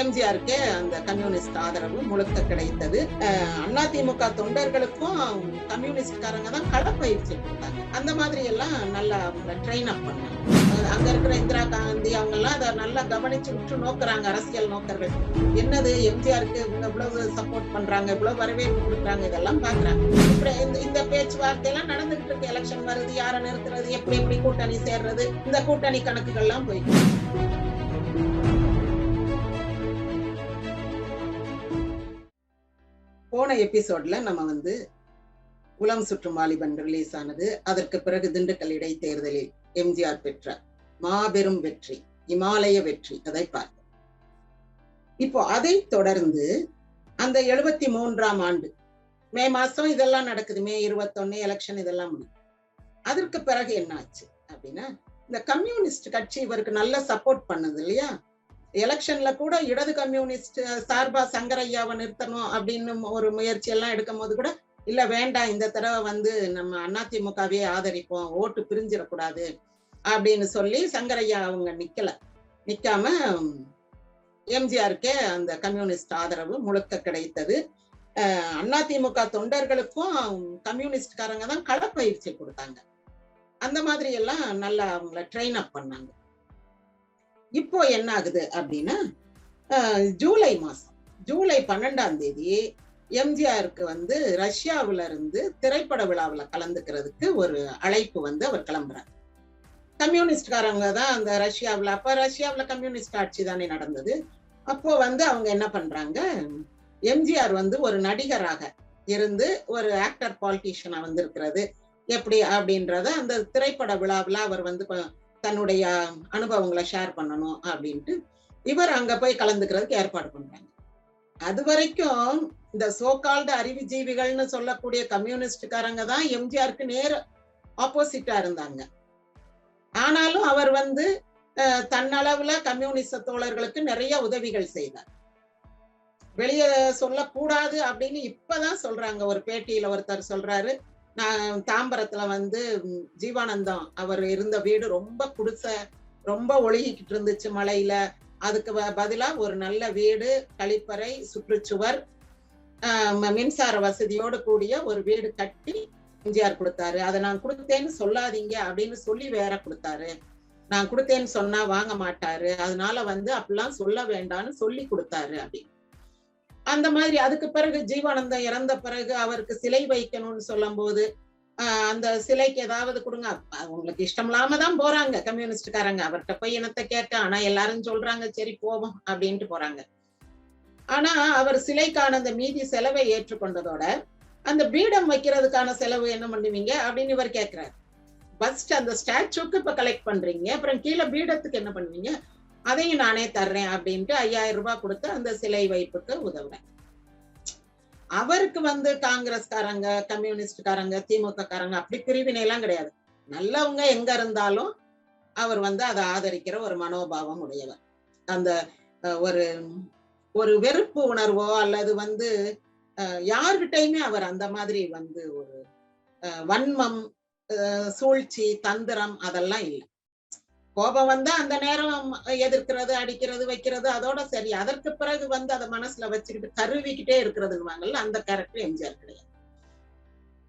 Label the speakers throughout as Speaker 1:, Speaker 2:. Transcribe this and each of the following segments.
Speaker 1: எம்ஜிஆருக்கு அந்த கம்யூனிஸ்ட் ஆதரவு முழுக்க கிடைத்தது. அண்ணா திமுக தொண்டர்களுக்கும் கம்யூனிஸ்ட்காரங்க தான் களப்பயிற்சி கொடுத்தாங்க. அந்த மாதிரி எல்லாம் நல்லா ட்ரெயின் அப் பண்ணாங்க. அங்க இருக்கிற இந்திரா காந்தி அவங்க எல்லாம் அதை நல்லா கவனிச்சு விட்டு நோக்குறாங்க அரசியல் நோக்கர்கள். என்னது எம்ஜிஆருக்கு இவங்க இவ்வளவு சப்போர்ட் பண்றாங்க இவ்வளவு வரவேற்பு கொடுக்குறாங்க இதெல்லாம் பாக்குறாங்க. அப்புறம் இந்த இந்த பேச்சுவார்த்தை எல்லாம் நடந்துகிட்டு இருக்கு. எலெக்ஷன் வருது யாரை நிறுத்துறது எப்படி எப்படி கூட்டணி சேர்றது இந்த கூட்டணி கணக்குகள் எல்லாம் போயிட்டு போன எபிசோட்ல நம்ம வந்து உலம் சுற்றும் வாலிபன் ரிலீஸ் ஆனது. அதற்கு பிறகு திண்டுக்கல் இடைத்தேர்தலில் எம்ஜிஆர் பெற்ற மாபெரும் வெற்றி இமாலய வெற்றி அதை பார்த்தோம். இப்போ அதை தொடர்ந்து அந்த எழுபத்தி மூன்றாம் ஆண்டு மே மாசம் இதெல்லாம் நடக்குது. மே இருபத்தொன்னு எலெக்ஷன் இதெல்லாம் முடியும் அதற்கு பிறகு என்ன ஆச்சு அப்படின்னா இந்த கம்யூனிஸ்ட் கட்சி இவருக்கு நல்லா சப்போர்ட் பண்ணுது இல்லையா? எலெக்ஷன்ல கூட இடது கம்யூனிஸ்ட் சார்பா சங்கரையாவை நிறுத்தணும் அப்படின்னு ஒரு முயற்சி எல்லாம் எடுக்கும் போது கூட இல்ல வேண்டாம் இந்த தடவை வந்து நம்ம அதிமுகவே ஆதரிப்போம் ஓட்டு பிரிஞ்சிடக்கூடாது அப்படின்னு சொல்லி சங்கரையா அவங்க நிக்கல. நிக்காம எம்ஜிஆருக்கே அந்த கம்யூனிஸ்ட் ஆதரவு முழுக்க கிடைத்தது. அதிமுக தொண்டர்களுக்கும் கம்யூனிஸ்ட்காரங்க தான் களப்பயிற்சி கொடுத்தாங்க. அந்த மாதிரி எல்லாம் நல்லா அவங்கள ட்ரெயின் அப் பண்ணாங்க. இப்போ என்ன ஆகுது அப்படின்னா ஜூலை மாசம் ஜூலை பன்னெண்டாம் தேதி எம்ஜிஆருக்கு வந்து ரஷ்யாவில இருந்து திரைப்பட விழாவில் கலந்துக்கிறதுக்கு ஒரு அழைப்பு வந்து அவர் கிளம்புறாரு. கம்யூனிஸ்ட்காரங்க தான் அந்த ரஷ்யாவில் அப்ப ரஷ்யாவில் கம்யூனிஸ்ட் ஆட்சி தானே நடந்தது. அப்போ வந்து அவங்க என்ன பண்றாங்க எம்ஜிஆர் வந்து ஒரு நடிகராக இருந்து ஒரு ஆக்டர் பாலிட்டிஷியனா வந்திருக்கிறது. எப்படி அப்படின்றத அந்த திரைப்பட விழாவில் அவர் வந்து தன்னுடைய அனுபவங்களை ஷேர் பண்ணணும் அப்படின்ட்டு இவர் அங்க போய் கலந்துக்கிறதுக்கு ஏற்பாடு பண்றாங்க. அது வரைக்கும் இந்த சோகால்டு அறிவுஜீவிகள்னு சொல்லக்கூடிய கம்யூனிஸ்டுக்காரங்க தான் எம்ஜிஆருக்கு நேர ஆப்போசிட்டா இருந்தாங்க. ஆனாலும் அவர் வந்து தன்னளவுல கம்யூனிஸ்ட தோழர்களுக்கு நிறைய உதவிகள் செய்தார். வெளியே சொல்லக்கூடாது அப்படின்னு இப்பதான் சொல்றாங்க. ஒரு பேட்டியில ஒருத்தர் சொல்றாரு நான் தாம்பரத்துல வந்து ஜீவானந்தம் அவர் இருந்த வீடு ரொம்ப குடிச ரொம்ப ஒழுகிக்கிட்டு இருந்துச்சு மலையில. அதுக்கு பதிலா ஒரு நல்ல வீடு கழிப்பறை சுற்றுச்சுவர் மின்சார வசதியோடு கூடிய ஒரு வீடு கட்டி எம்ஜிஆர் கொடுத்தாரு. அதை நான் கொடுத்தேன்னு சொல்லாதீங்க அப்படின்னு சொல்லி வேற கொடுத்தாரு. நான் கொடுத்தேன்னு சொன்னா வாங்க மாட்டாரு. அதனால வந்து அப்படிலாம் சொல்ல வேண்டாம்னு சொல்லி கொடுத்தாரு அப்படின்னு அந்த மாதிரி அதுக்கு பிறகு ஜீவானந்தம் இறந்த பிறகு அவருக்கு சிலை வைக்கணும்னு சொல்லும் போது அந்த சிலைக்கு ஏதாவது கொடுங்க. அவங்களுக்கு இஷ்டம் இல்லாம தான் போறாங்க கம்யூனிஸ்ட்காரங்க அவர்கிட்ட போய் இனத்தை கேட்க ஆனா எல்லாரும் சொல்றாங்க சரி போவோம் அப்படின்ட்டு போறாங்க. ஆனா அவர் சிலைக்கான அந்த மீதி செலவை ஏற்றுக்கொண்டதோட அந்த பீடம் வைக்கிறதுக்கான செலவு என்ன பண்ணுவீங்க அப்படின்னு இவர் கேட்கிறார் ஃபர்ஸ்ட் அந்த ஸ்டாச்சுக்கு இப்ப கலெக்ட் பண்றீங்க. அப்புறம் கீழே பீடத்துக்கு என்ன பண்ணுவீங்க? அதையும் நானே தர்றேன் அப்படின்ட்டு ஐயாயிரம் ரூபாய் கொடுத்து அந்த சிலை வைப்புக்கு உதவுறேன். அவருக்கு வந்து காங்கிரஸ்காரங்க கம்யூனிஸ்ட்காரங்க திமுக காரங்க அப்படி பிரிவினை எல்லாம் கிடையாது. நல்லவங்க எங்க இருந்தாலும் அவர் வந்து அதை ஆதரிக்கிற ஒரு மனோபாவம் உடையவர். அந்த ஒரு ஒரு வெறுப்பு உணர்வோ அல்லது வந்து யார்கிட்டையுமே அவர் அந்த மாதிரி வந்து ஒரு வன்மம் சூழ்ச்சி தந்திரம் அதெல்லாம் இல்லை. கோபம் வந்தா அந்த நேரம் எதிர்க்கிறது அடிக்கிறது வைக்கிறது அதோட சரி. அதற்கு பிறகு வந்து அதை மனசுல வச்சுக்கிட்டு கருவிக்கிட்டே இருக்கிறதுவாங்கல்ல அந்த கேரக்டர் எம்ஜிஆர் கிடையாது.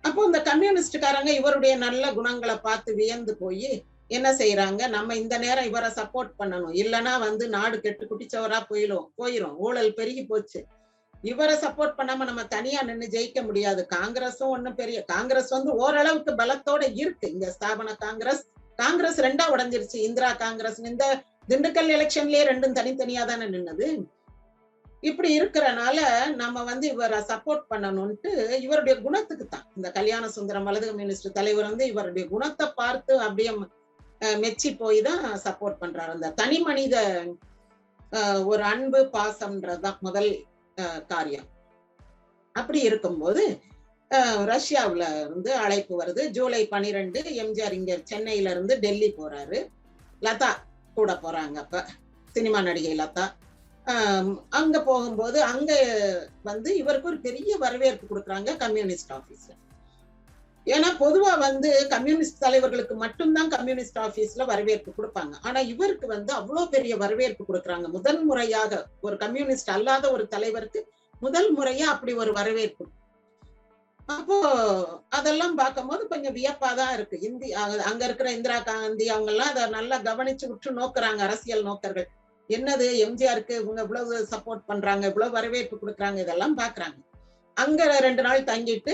Speaker 1: அப்போ இந்த கம்யூனிஸ்டுக்காரங்க இவருடைய நல்ல குணங்களை பார்த்து வியந்து போய் என்ன செய்யறாங்க நம்ம இந்த நேரம் இவரை சப்போர்ட் பண்ணணும். இல்லைன்னா வந்து நாடு கெட்டு குட்டிச்சவரா போயிடும் போயிரும். ஊழல் பெருகி போச்சு. இவரை சப்போர்ட் பண்ணாம நம்ம தனியா நின்று ஜெயிக்க முடியாது. காங்கிரஸும் ஒண்ணும் பெரிய காங்கிரஸ் வந்து ஓரளவுக்கு பலத்தோட இருக்கு. இங்க ஸ்தாபன காங்கிரஸ் காங்கிரஸ் ரெண்டா உடஞ்சிருச்சு. இந்திரா காங்கிரஸ். இந்த திண்டுக்கல் எலெக்ஷன்லயே ரெண்டும் தனித்தனியா தானே நின்னது? இப்படி இருக்கிறனால நம்ம வந்து இவரை சப்போர்ட் பண்ணணும்ட்டு இவருடைய குணத்துக்கு தான். இந்த கல்யாண சுந்தரம் வலது கம்யூனிஸ்ட் தலைவர் வந்து இவருடைய குணத்தை பார்த்து அப்படியே மெச்சி போய் தான் சப்போர்ட் பண்றாரு. அந்த தனி மனித ஒரு அன்பு பாசம்ன்றதுதான் முதல் காரியம். அப்படி இருக்கும்போது ரஷ்யாவில் இருந்து அழைப்பு வருது. ஜூலை பனிரெண்டு எம்ஜிஆர் இங்க சென்னையில இருந்து டெல்லி போறாரு. லதா கூட போறாங்க அப்ப. சினிமா நடிகை லதா. அங்க போகும்போது அங்க வந்து இவருக்கு ஒரு பெரிய வரவேற்பு கொடுக்குறாங்க கம்யூனிஸ்ட் ஆபீஸ்ல. ஏன்னா பொதுவா வந்து கம்யூனிஸ்ட் தலைவர்களுக்கு மட்டும்தான் கம்யூனிஸ்ட் ஆபீஸ்ல வரவேற்பு கொடுப்பாங்க. ஆனா இவருக்கு வந்து அவ்வளோ பெரிய வரவேற்பு கொடுக்குறாங்க. முதல் முறையாக ஒரு கம்யூனிஸ்ட் அல்லாத ஒரு தலைவருக்கு முதல் முறையா அப்படி ஒரு வரவேற்பு அப்போ அதெல்லாம் பார்க்கும்போது கொஞ்சம் வியப்பா தான் இருக்கு. இந்தி அங்க- இருக்கிற இந்திரா காந்தி அவங்க எல்லாம் அதை நல்லா கவனிச்சு விட்டு நோக்குறாங்க அரசியல் நோக்கர்கள். என்னது எம்ஜிஆருக்கு இவங்க இவ்வளவு சப்போர்ட் பண்றாங்க இவ்வளவு வரவேற்பு கொடுக்குறாங்க இதெல்லாம் பாக்குறாங்க அங்க ரெண்டு நாள் தங்கிட்டு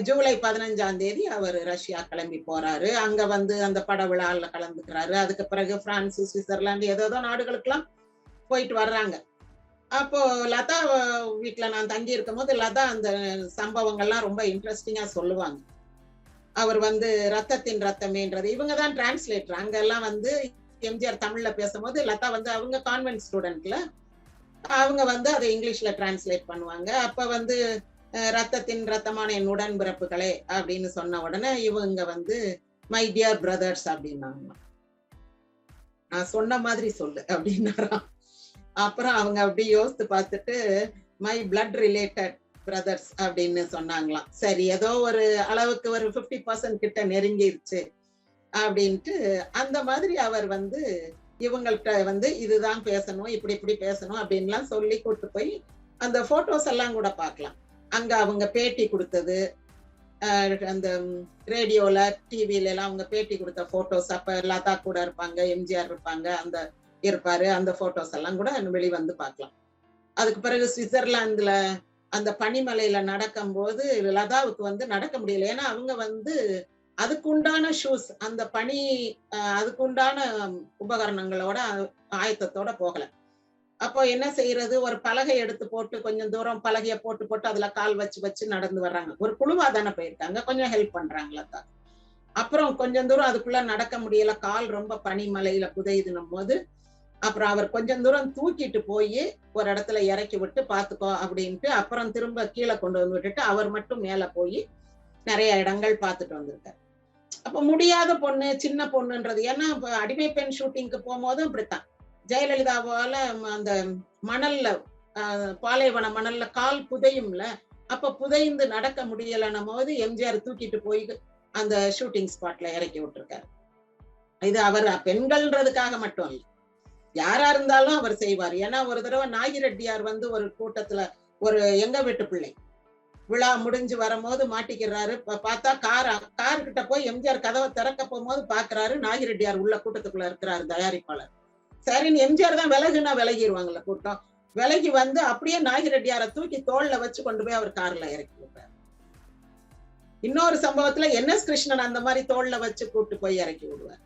Speaker 1: ஜூலை பதினஞ்சாம் தேதி அவர் ரஷ்யா கிளம்பி போறாரு. அங்க வந்து அந்த பட விழால கலந்துக்கிறாரு. அதுக்கு பிறகு பிரான்ஸ் சுவிட்சர்லாந்து ஏதோ நாடுகளுக்கெல்லாம் போயிட்டு வர்றாங்க. அப்போ லதா வீட்டில் நான் தங்கி இருக்கும் போது லதா அந்த சம்பவங்கள்லாம் ரொம்ப இன்ட்ரெஸ்டிங்கா சொல்லுவாங்க. அவர் வந்து ரத்தத்தின் ரத்தமேன்றது. இவங்க தான் டிரான்ஸ்லேட்டர் அங்கெல்லாம் வந்து எம்ஜிஆர் தமிழ்ல பேசும்போது லதா வந்து அவங்க கான்வென்ட் ஸ்டூடெண்ட்ல அவங்க வந்து அதை இங்கிலீஷ்ல டிரான்ஸ்லேட் பண்ணுவாங்க. அப்ப வந்து ரத்தத்தின் ரத்தமான என் உடன்பிறப்புகளே அப்படின்னு சொன்ன உடனே இவங்க வந்து மை டியர் பிரதர்ஸ் அப்படின்னாங்க நான் சொன்ன மாதிரி சொல்லு அப்படின்னாராம். அப்புறம் அவங்க அப்படி யோசித்து பார்த்துட்டு மை பிளட் ரிலேட்டட் பிரதர்ஸ் அப்படின்னு சொன்னாங்களாம். சரி ஏதோ ஒரு அளவுக்கு ஒரு 50% பர்சன்ட் கிட்ட நெருங்கிருச்சு அப்படின்ட்டு அந்த மாதிரி அவர் வந்து இவங்கள்ட்ட வந்து இதுதான் பேசணும் இப்படி இப்படி பேசணும் அப்படின்லாம் சொல்லி கூட்டு போய் அந்த போட்டோஸ் எல்லாம் கூட பார்க்கலாம். அங்க அவங்க பேட்டி கொடுத்தது அந்த ரேடியோல டிவில எல்லாம் அவங்க பேட்டி கொடுத்த போட்டோஸ் அப்ப லதா கூட இருப்பாங்க எம்ஜிஆர் இருப்பாங்க அந்த இருப்பாரு அந்த போட்டோஸ் எல்லாம் கூட வெளிவந்து பார்க்கலாம். அதுக்கு பிறகு சுவிட்சர்லாந்துல அந்த பனிமலையில நடக்கும்போது லதாவுக்கு வந்து நடக்க முடியல. ஏன்னா அவங்க வந்து அதுக்குண்டான ஷூஸ் அந்த பனி அஹ், அதுக்குண்டான உபகரணங்களோட ஆயத்தத்தோட போகல. அப்போ என்ன செய்யறது? ஒரு பலகை எடுத்து போட்டு கொஞ்சம் தூரம் பலகைய போட்டு போட்டு அதுல கால் வச்சு வச்சு நடந்து வர்றாங்க. ஒரு குழுவா தானே போயிருக்காங்க. கொஞ்சம் ஹெல்ப் பண்றாங்க லதா. அப்புறம் கொஞ்சம் தூரம் அதுக்குள்ள நடக்க முடியல. கால் ரொம்ப பனிமலையில புதையுதுன்னும் போது அப்புறம் அவர் கொஞ்சம் தூரம் தூக்கிட்டு போய் ஒரு இடத்துல இறக்கி விட்டு பார்த்துக்கோ அப்படின்ட்டு அப்புறம் திரும்ப கீழே கொண்டு வந்து விட்டுட்டு அவர் மட்டும் மேல போய் நிறைய இடங்கள் பார்த்துட்டு வந்திருக்காரு. அப்ப முடியாத பொண்ணு சின்ன பொண்ணுன்றது. ஏன்னா அடிமை பெண் ஷூட்டிங்க்கு போகும்போதும் இப்படித்தான் ஜெயலலிதாவால அந்த மணல்ல பாலைவன மணல்ல கால் புதையும்ல அப்ப புதைந்து நடக்க முடியலன்னும் போது எம்ஜிஆர் தூக்கிட்டு போய் அந்த ஷூட்டிங் ஸ்பாட்ல இறக்கி விட்டுருக்காரு. இது அவர் பெண்கள்ன்றதுக்காக மட்டும் இல்லை யாரா இருந்தாலும் அவர் செய்வார். ஏன்னா ஒரு தடவை நாகிரெட்டியார் வந்து ஒரு கூட்டத்துல ஒரு எங்க வீட்டு பிள்ளை. விழா முடிஞ்சு வரும்போது மாட்டிக்கிறாரு. பார்த்தா கார் கார் கிட்ட போய் எம்ஜிஆர் கதவை திறக்க போகும்போது பாக்குறாரு. நாகிரெட்டியார் உள்ள கூட்டத்துக்குள்ள இருக்கிறாரு தயாரிப்பாளர். சரின்னு எம்ஜிஆர் தான் விலகுனா விலகிடுவாங்கல்ல கூட்டம். விலகி வந்து அப்படியே நாகிரெட்டியாரை தூக்கி தோல்ல வச்சு கொண்டு போய் அவர் கார்ல இறக்கி விட்டார். இன்னொரு சம்பவத்துல என் எஸ் கிருஷ்ணன் அந்த மாதிரி தோல்ல வச்சு கூட்டு போய் இறக்கி விடுவார்.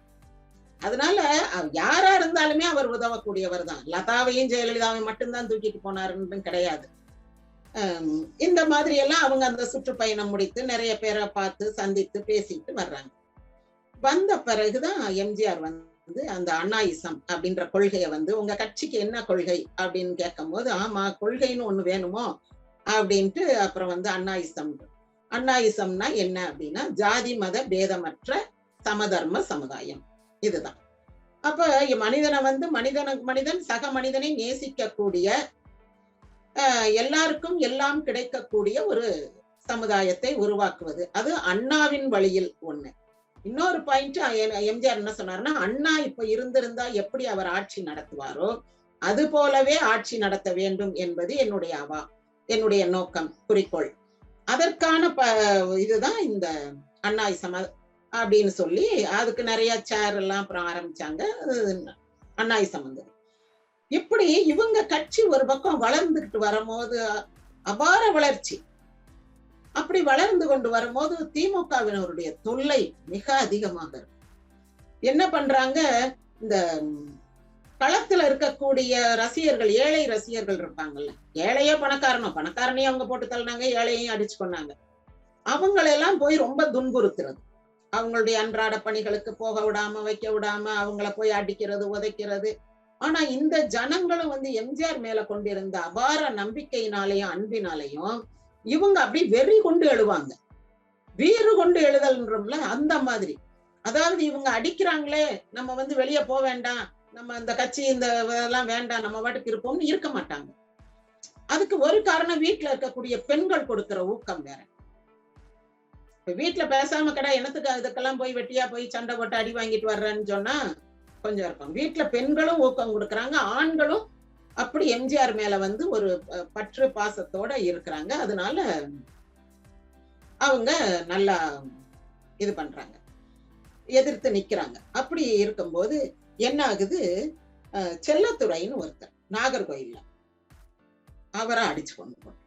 Speaker 1: அதனால யாரா இருந்தாலுமே அவர் உதவக்கூடியவர் தான் லதாவையும் ஜெயலலிதாவையும் மட்டும்தான் தூக்கிட்டு போனாருன்னு கிடையாது. இந்த மாதிரி எல்லாம் அவங்க அந்த சுற்றுப்பயணம் முடித்து நிறைய பேரை பார்த்து சந்தித்து பேசிட்டு வர்றாங்க. வந்த பிறகுதான் எம்ஜிஆர் வந்து அந்த அண்ணாயிசம் அப்படின்ற கொள்கையை வந்து உங்க கட்சிக்கு என்ன கொள்கை? அப்படின்னு கேட்கும்போது ஆமா கொள்கைன்னு ஒண்ணு வேணுமோ? அப்படின்ட்டு அப்புறம் வந்து அண்ணாயிசம் அண்ணாயிசம்னா என்ன அப்படின்னா ஜாதி மத பேதமற்ற சமதர்ம சமுதாயம். இதுதான். அப்ப மனிதனை வந்து மனிதன மனிதன் சக மனிதனை நேசிக்கக்கூடிய எல்லாருக்கும் எல்லாம் கிடைக்கக்கூடிய ஒரு சமுதாயத்தை உருவாக்குவது. அது அண்ணாவின் வழியில் ஒண்ணு. இன்னொரு பாயிண்ட் எம்ஜிஆர் என்ன சொன்னாருன்னா அண்ணா இப்ப இருந்திருந்தா எப்படி அவர் ஆட்சி நடத்துவாரோ அது போலவே ஆட்சி நடத்த வேண்டும் என்பது என்னுடைய அவா என்னுடைய நோக்கம் குறிக்கோள். அதற்கான ப இதுதான் இந்த அண்ணாய் சம அப்படின்னு சொல்லி அதுக்கு நிறைய சேர் எல்லாம் அப்புறம் ஆரம்பிச்சாங்க அண்ணாய் சம்பந்தம் இப்படி இவங்க கட்சி ஒரு பக்கம் வளர்ந்துகிட்டு வரும்போது அபார வளர்ச்சி. அப்படி வளர்ந்து கொண்டு வரும்போது திமுகவினருடைய தொல்லை மிக அதிகமாக இருக்கு. என்ன பண்றாங்க இந்த களத்துல இருக்கக்கூடிய ரசிகர்கள் ஏழை ரசிகர்கள் இருப்பாங்கல்ல ஏழையோ பணக்காரனோ பணக்காரனையும் அவங்க போட்டு தள்ளினாங்க ஏழையையும் அடிச்சு கொண்டாங்க அவங்களெல்லாம் போய் ரொம்ப துன்புறுத்துறது. அவங்களுடைய அன்றாட பணிகளுக்கு போக விடாம வைக்க விடாம அவங்கள போய் அடிக்கிறது உதைக்கிறது. ஆனா இந்த ஜனங்களும் வந்து எம்ஜிஆர் மேல கொண்டிருந்த அபார நம்பிக்கையினாலையும் அன்பினாலையும் இவங்க அப்படி வெறி கொண்டு எழுவாங்க. வீறு கொண்டு எழுதல்ன்றோம்ல அந்த மாதிரி. அதாவது இவங்க அடிக்கிறாங்களே நம்ம வந்து வெளியே போக வேண்டாம் நம்ம இந்த கட்சி இந்த இதெல்லாம் வேண்டாம் நம்ம வாட்டுக்கு இருப்போம்னு இருக்க மாட்டாங்க. அதுக்கு ஒரு காரணம் வீட்டுல இருக்கக்கூடிய பெண்கள் கொடுக்கிற ஊக்கம் வேற. வீட்டுல பேசாம கடை என்னத்துக்கு இதுக்கெல்லாம் போய் வெட்டியா போய் சண்டை போட்டு அடி வாங்கிட்டு வர்றேன்னு சொன்னா கொஞ்சம் இருக்கும். வீட்டுல பெண்களும் ஊக்கம் கொடுக்குறாங்க. ஆண்களும் அப்படி எம்ஜிஆர் மேல வந்து ஒரு பற்று பாசத்தோட இருக்கிறாங்க. அதனால அவங்க நல்லா இது பண்றாங்க. எதிர்த்து நிக்கிறாங்க. அப்படி இருக்கும்போது என்ன ஆகுது? செல்லத்துறைன்னு ஒருத்தர் நாகர்கோயில்ல. அவரை அடிச்சு கொண்டு போனார்.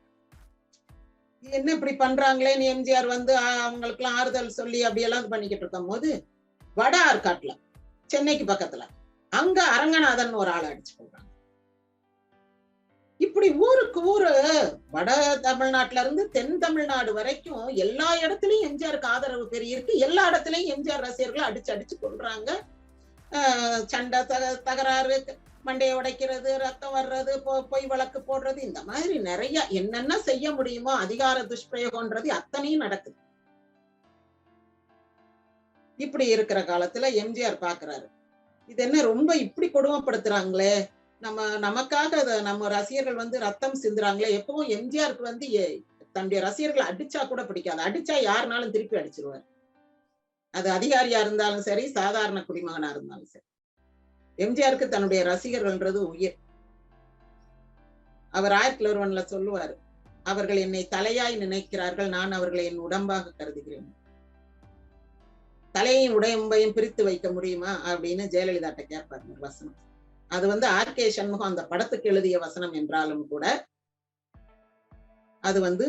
Speaker 1: என்ன இப்படி பண்றாங்களேன்னு எம்ஜிஆர் வந்து அவங்களுக்கு எல்லாம் ஆறுதல் சொல்லி அப்படியெல்லாம் இது பண்ணிக்கிட்டு இருக்கும் போது வட ஆற்காட்டுல சென்னைக்கு பக்கத்துல அங்க அரங்கநாதன் ஒரு ஆள் அடிச்சு போடுறாங்க இப்படி ஊருக்கு ஊரு வட தமிழ்நாட்டுல இருந்து தென் தமிழ்நாடு வரைக்கும் எல்லா இடத்துலயும் எம்ஜிஆருக்கு ஆதரவு பெரிய இருக்கு எல்லா இடத்துலயும் எம்ஜிஆர் ரசிகர்களை அடிச்சு அடிச்சு கொள்றாங்க ஆஹ் சண்டை தக தகராறு மண்டையை உடைக்கிறது ரத்தம் வர்றது பொய் வழக்கு போடுறது இந்த மாதிரி நிறைய என்னென்ன செய்ய முடியுமோ அதிகார துஷ்பிரயோகம்ன்றது அத்தனையும் நடக்குது. இப்படி இருக்கிற காலத்துல எம்ஜிஆர் பாக்குறாரு. இது என்ன ரொம்ப இப்படி கொடுமைப்படுத்துறாங்களே? நம்ம நமக்காக அதை நம்ம ரசிகர்கள் வந்து ரத்தம் சிந்துறாங்களே? எப்பவும் எம்ஜிஆருக்கு வந்து தன்னுடைய ரசிகர்களை அடிச்சா கூட பிடிக்காது. அடிச்சா யாருனாலும் திருப்பி அடிச்சிருவார். அது அதிகாரியா இருந்தாலும் சரி சாதாரண குடிமகனா இருந்தாலும் சரி. எம்ஜிஆருக்கு தன்னுடைய ரசிகர்கள்ன்றது உயிர். அவர் ஆயிரத்தி ஒருவன்ல சொல்லுவாரு அவர்கள் என்னை தலையாய் நினைக்கிறார்கள் நான் அவர்களை என் உடம்பாக கருதுகிறேன். தலையையும் உடம்பையும் பிரித்து வைக்க முடியுமா? அப்படின்னு ஜெயலலிதாட்ட கேட்பார் ஒரு வசனம் அது வந்து ஆர். கே. சண்முகம் அந்த படத்துக்கு எழுதிய வசனம் என்றாலும் கூட அது வந்து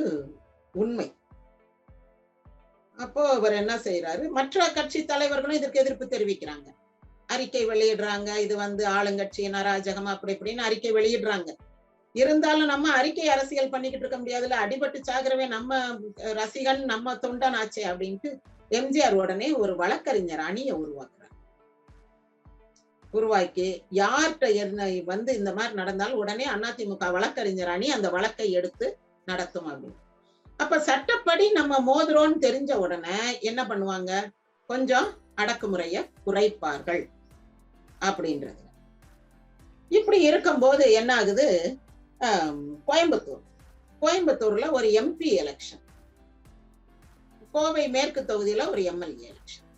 Speaker 1: உண்மை. அப்போ அவர் என்ன செய்யறாரு மற்ற கட்சி தலைவர்களும் இதற்கு எதிர்ப்பு தெரிவிக்கிறாங்க. அறிக்கை வெளியிடுறாங்க. இது வந்து ஆளுங்கட்சியின் அராஜகம் அப்படி இப்படின்னு அறிக்கை வெளியிடுறாங்க. இருந்தாலும் நம்ம அறிக்கை அரசியல் பண்ணிக்கிட்டு இருக்க முடியாதுல அடிபட்டு சாகிறவே நம்ம ரசிகன் நம்ம தொண்டன் ஆச்சே அப்படின்ட்டு எம்ஜிஆர் உடனே ஒரு வழக்கறிஞர் அணியை உருவாக்குறாங்க உருவாக்கி யார்கிட்ட என்ன வந்து இந்த மாதிரி நடந்தாலும் உடனே அதிமுக வழக்கறிஞர் அணி அந்த வழக்கை எடுத்து நடத்தும் அப்படின்னு. அப்ப சட்டப்படி நம்ம மோதுறோம்னு தெரிஞ்ச உடனே என்ன பண்ணுவாங்க? கொஞ்சம் அடக்குமுறைய குறைப்பார்கள். அப்படின்றது. இப்படி இருக்கும்போது என்ன ஆகுது கோயம்புத்தூர். கோயம்புத்தூர்ல ஒரு எம்பி எலெக்ஷன் கோவை மேற்கு தொகுதியில ஒரு எம்எல்ஏ எலெக்ஷன்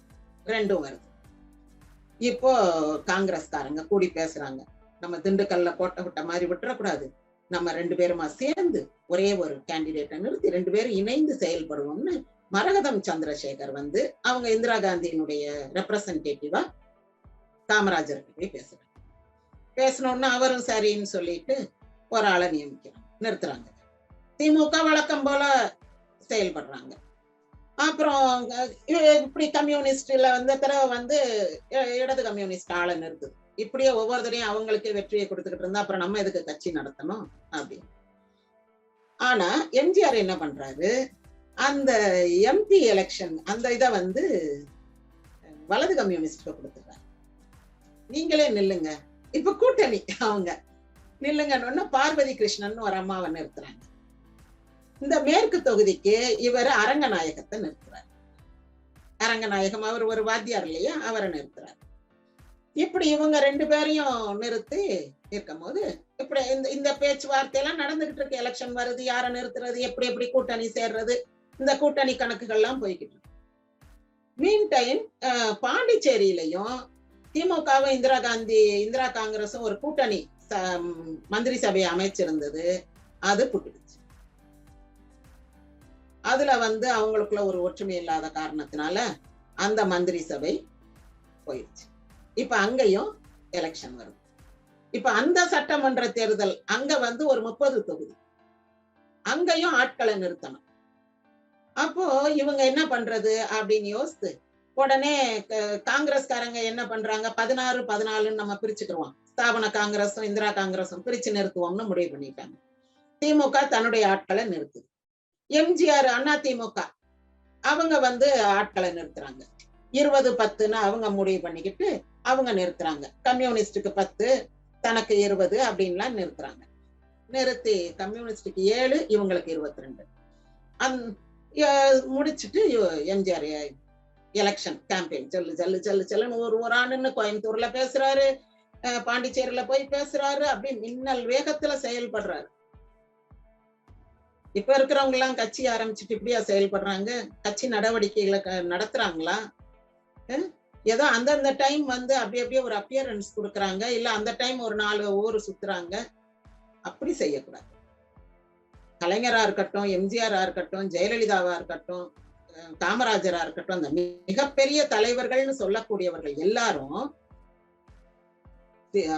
Speaker 1: ரெண்டும் வருது. இப்போ காங்கிரஸ்காரங்க கூடி பேசுறாங்க. நம்ம திண்டுக்கல்ல கோட்டை விட்ட மாதிரி விட்டுறக்கூடாது. நம்ம ரெண்டு பேருமா சேர்ந்து ஒரே ஒரு கேண்டிடேட்டை நிறுத்தி ரெண்டு பேரும் இணைந்து செயல்படுவோம்னு மரகதம் சந்திரசேகர் வந்து அவங்க இந்திரா காந்தியினுடைய ரெப்ரசன்டேட்டிவா காமராஜர்கிட்டே போய் பேசுறாங்க பேசணும்னு அவரும் சரின்னு சொல்லிட்டு ஒரு ஆளை நியமிக்கிறாங்க நிறுத்துறாங்க. திமுக வழக்கம் போல செயல்படுறாங்க. அப்புறம் இப்படி கம்யூனிஸ்ட்ல வந்து தடவை வந்து இடது கம்யூனிஸ்ட் ஆளை நிறுத்துது இப்படியே ஒவ்வொருத்தரையும் அவங்களுக்கே வெற்றியை கொடுத்துக்கிட்டு இருந்தா அப்புறம் நம்ம எதுக்கு கட்சி நடத்தணும் அப்படின்னு. ஆனா எம்ஜிஆர் என்ன பண்றாரு? அந்த எம்பி எலெக்ஷன் அந்த இதை வந்து வலது கம்யூனிஸ்டுக்கு கொடுத்துறாரு நீங்களே நில்லுங்க. இப்ப கூட்டணி அவங்க. நில்லுங்கன்னு பார்வதி கிருஷ்ணன் ஒரு அம்மாவை நிறுத்துறாங்க. இந்த மேற்கு தொகுதிக்கு இவர் அரங்கநாயகத்தை நிறுத்துறாரு. அரங்கநாயகம் அவர் ஒரு வாத்தியார் இல்லையா? அவரை நிறுத்துறாரு. இப்படி இவங்க ரெண்டு பேரையும் நிறுத்தி இருக்கும்போது இப்படி இந்த இந்த பேச்சுவார்த்தையெல்லாம் நடந்துகிட்டு இருக்கு. எலெக்ஷன் வருது யாரை நிறுத்துறது எப்படி எப்படி கூட்டணி சேர்றது இந்த கூட்டணி கணக்குகள்லாம் போய்கிட்டு இருக்கு. மீன் டைம் பாண்டிச்சேரியிலையும் திமுகவும் இந்திரா காந்தி இந்திரா காங்கிரஸும் ஒரு கூட்டணி ச- மந்திரி சபையை அமைச்சிருந்தது. அது புட்டுடுச்சு. அதுல வந்து அவங்களுக்குள்ள ஒரு ஒற்றுமை இல்லாத காரணத்தினால அந்த மந்திரி சபை போயிடுச்சு இப்ப அங்கேயும் எலெக்ஷன் வருது. இப்ப அந்த சட்டமன்ற தேர்தல் அங்க வந்து ஒரு முப்பது தொகுதி. அங்கேயும் ஆட்களை நிறுத்தணும். அப்போ இவங்க என்ன பண்றது அப்படின்னு யோசித்து உடனே காங்கிரஸ்காரங்க என்ன பண்றாங்க? பதினாறு பதினாலுன்னு நம்ம பிரிச்சுக்கிருவோம். ஸ்தாபன காங்கிரஸும் இந்திரா காங்கிரஸும் பிரிச்சு நிறுத்துவோம்னு முடிவு பண்ணிட்டாங்க. திமுக தன்னுடைய ஆட்களை நிறுத்துது எம்ஜிஆர் அண்ணா திமுக அவங்க வந்து ஆட்களை நிறுத்துறாங்க. இருபது பத்துன்னு அவங்க முடிவு பண்ணிக்கிட்டு அவங்க நிறுத்துறாங்க. கம்யூனிஸ்டுக்கு பத்து தனக்கு இருபது அப்படின்லாம் நிறுத்துறாங்க. நிறுத்தி கம்யூனிஸ்டுக்கு ஏழு இவங்களுக்கு இருபத்தி ரெண்டு அந் முடிச்சுட்டு முடிச்சிட்டு எம்ஜிஆர் எலெக்ஷன் கேம்பெயின் செல்லு செல்லு செல்லு செல்லுன்னு ஒரு ஒரு ஆண்டுன்னு கோயம்புத்தூர்ல பேசுறாரு. பாண்டிச்சேரியில போய் பேசுறாரு அப்படி மின்னல் வேகத்துல செயல்படுறாரு. இப்ப இருக்கிறவங்க எல்லாம் கட்சி ஆரம்பிச்சுட்டு இப்படியா செயல்படுறாங்க? கட்சி நடவடிக்கைகளை க- நடத்துறாங்களா? ஏதோ அந்தந்த டைம் வந்து அப்படி அப்படியே ஒரு அப்பியரன்ஸ் கொடுக்குறாங்க. இல்ல அந்த டைம் ஒரு நாலு ஊர் சுத்துறாங்க. அப்படி செய்யக்கூடாது. கலைஞரா இருக்கட்டும் எம்ஜிஆரா இருக்கட்டும் ஜெயலலிதாவா இருக்கட்டும் காமராஜரா இருக்கட்டும் அந்த மிகப்பெரிய தலைவர்கள்னு சொல்லக்கூடியவர்கள் எல்லாரும்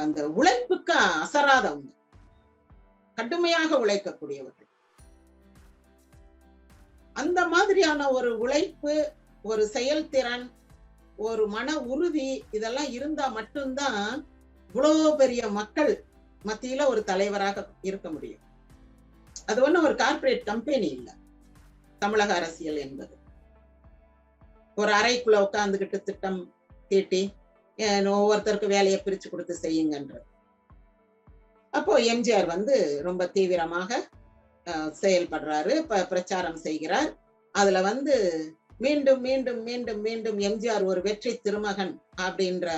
Speaker 1: அந்த உழைப்புக்கு அசராதவங்க. கடுமையாக உழைக்கக்கூடியவர்கள். அந்த மாதிரியான ஒரு உழைப்பு ஒரு செயல்திறன் ஒரு மன உறுதி இதெல்லாம் இருந்தா மட்டும்தான் இவ்வளோ பெரிய மக்கள் மத்தியில ஒரு தலைவராக இருக்க முடியும். அது ஒண்ணும் ஒரு கார்ப்பரேட் கம்பெனி இல்ல. தமிழக அரசியல் என்பது. ஒரு அறைக்குள்ள உட்காந்துக்கிட்டு திட்டம் தீட்டி ஒவ்வொருத்தருக்கும் ஒவ்வொருத்தருக்கு வேலையை பிரித்து கொடுத்து செய்யுங்கன்றது. அப்போ எம்ஜிஆர் வந்து ரொம்ப தீவிரமாக செயல்படுறாரு ப- பிரச்சாரம் செய்கிறார். அதுல வந்து மீண்டும் மீண்டும் மீண்டும் மீண்டும் எம்ஜிஆர் ஒரு வெற்றி திருமகன் அப்படின்ற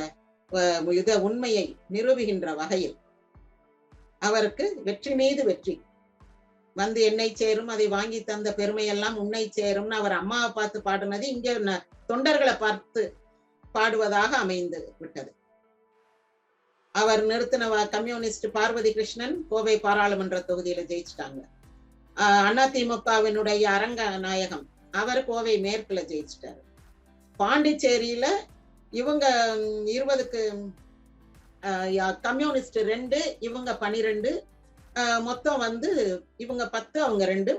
Speaker 1: இத உண்மையை நிரூபிகின்ற வகையில் அவருக்கு வெற்றி மீது வெற்றி வந்து என்னை சேரும் அதை வாங்கி தந்த பெருமையெல்லாம் உன்னை சேரும்னு அவர் அம்மாவை பார்த்து பாடினது இங்க ந- தொண்டர்களை பார்த்து பாடுவதாக அமைந்து விட்டது. அவர் நிறுத்தின கம்யூனிஸ்ட் பார்வதி கிருஷ்ணன் கோவை பாராளுமன்ற தொகுதியில ஜெயிச்சிட்டாங்க. அதிமுகவினுடைய அரங்க நாயகம் அவர் கோவை மேற்குல ஜெயிச்சிட்டாரு. பாண்டிச்சேரியில இவங்க இருபதுக்கு கம்யூனிஸ்ட் ரெண்டு இவங்க பனிரெண்டு மொத்தம் வந்து இவங்க பத்து அவங்க ரெண்டு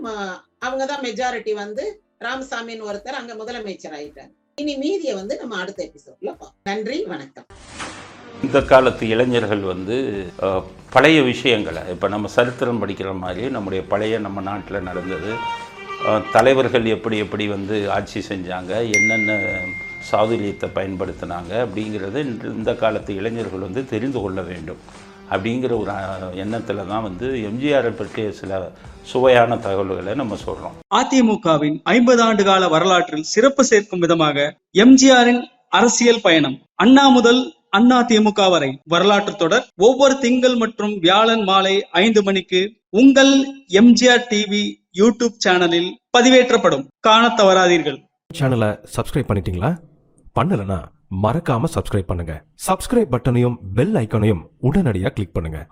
Speaker 1: அவங்க தான் மெஜாரிட்டி வந்து ராமசாமின்னு ஒருத்தர் அங்க முதலமைச்சர் ஆயிட்டாங்க இனி மீதியை வந்து நம்ம அடுத்த எபிசோட்ல பார்ப்போம். நன்றி வணக்கம்.
Speaker 2: இந்த காலத்து இளைஞர்கள் வந்து பழைய விஷயங்களை இப்போ நம்ம சரித்திரம் படிக்கிற மாதிரி நம்முடைய பழைய நம்ம நாட்டில் நடந்தது. தலைவர்கள் எப்படி எப்படி வந்து ஆட்சி செஞ்சாங்க என்னென்ன சாதுரியத்தை பயன்படுத்தினாங்க அப்படிங்கிறத இந்த காலத்து இளைஞர்கள் வந்து தெரிந்து கொள்ள வேண்டும். அப்படிங்கிற ஒரு எண்ணத்தில் தான் வந்து எம்ஜிஆரை பற்றிய சில சுவையான தகவல்களை நம்ம சொல்கிறோம்
Speaker 3: அதிமுகவின் ஐம்பது ஆண்டு கால வரலாற்றில் சிறப்பு சேர்க்கும் விதமாக எம்ஜிஆரின் அரசியல் பயணம் அண்ணா முதல் அண்ணா திமுக வரை வரலாற்று தொடர். ஒவ்வொரு திங்கள் மற்றும் வியாழன் மாலை ஐந்து மணிக்கு உங்கள் எம்ஜிஆர் டிவி யூடியூப் சேனலில் பதிவேற்றப்படும். காணத் தவறாதீர்கள்.
Speaker 4: சேனலை சப்ஸ்கிரைப் பண்ணிட்டீங்களா? பண்ணலனா மறக்காம சப்ஸ்கிரைப் பண்ணுங்க. சப்ஸ்கிரைப் பட்டனையும் பெல் ஐக்கனையும் உடனடியாக கிளிக் பண்ணுங்க.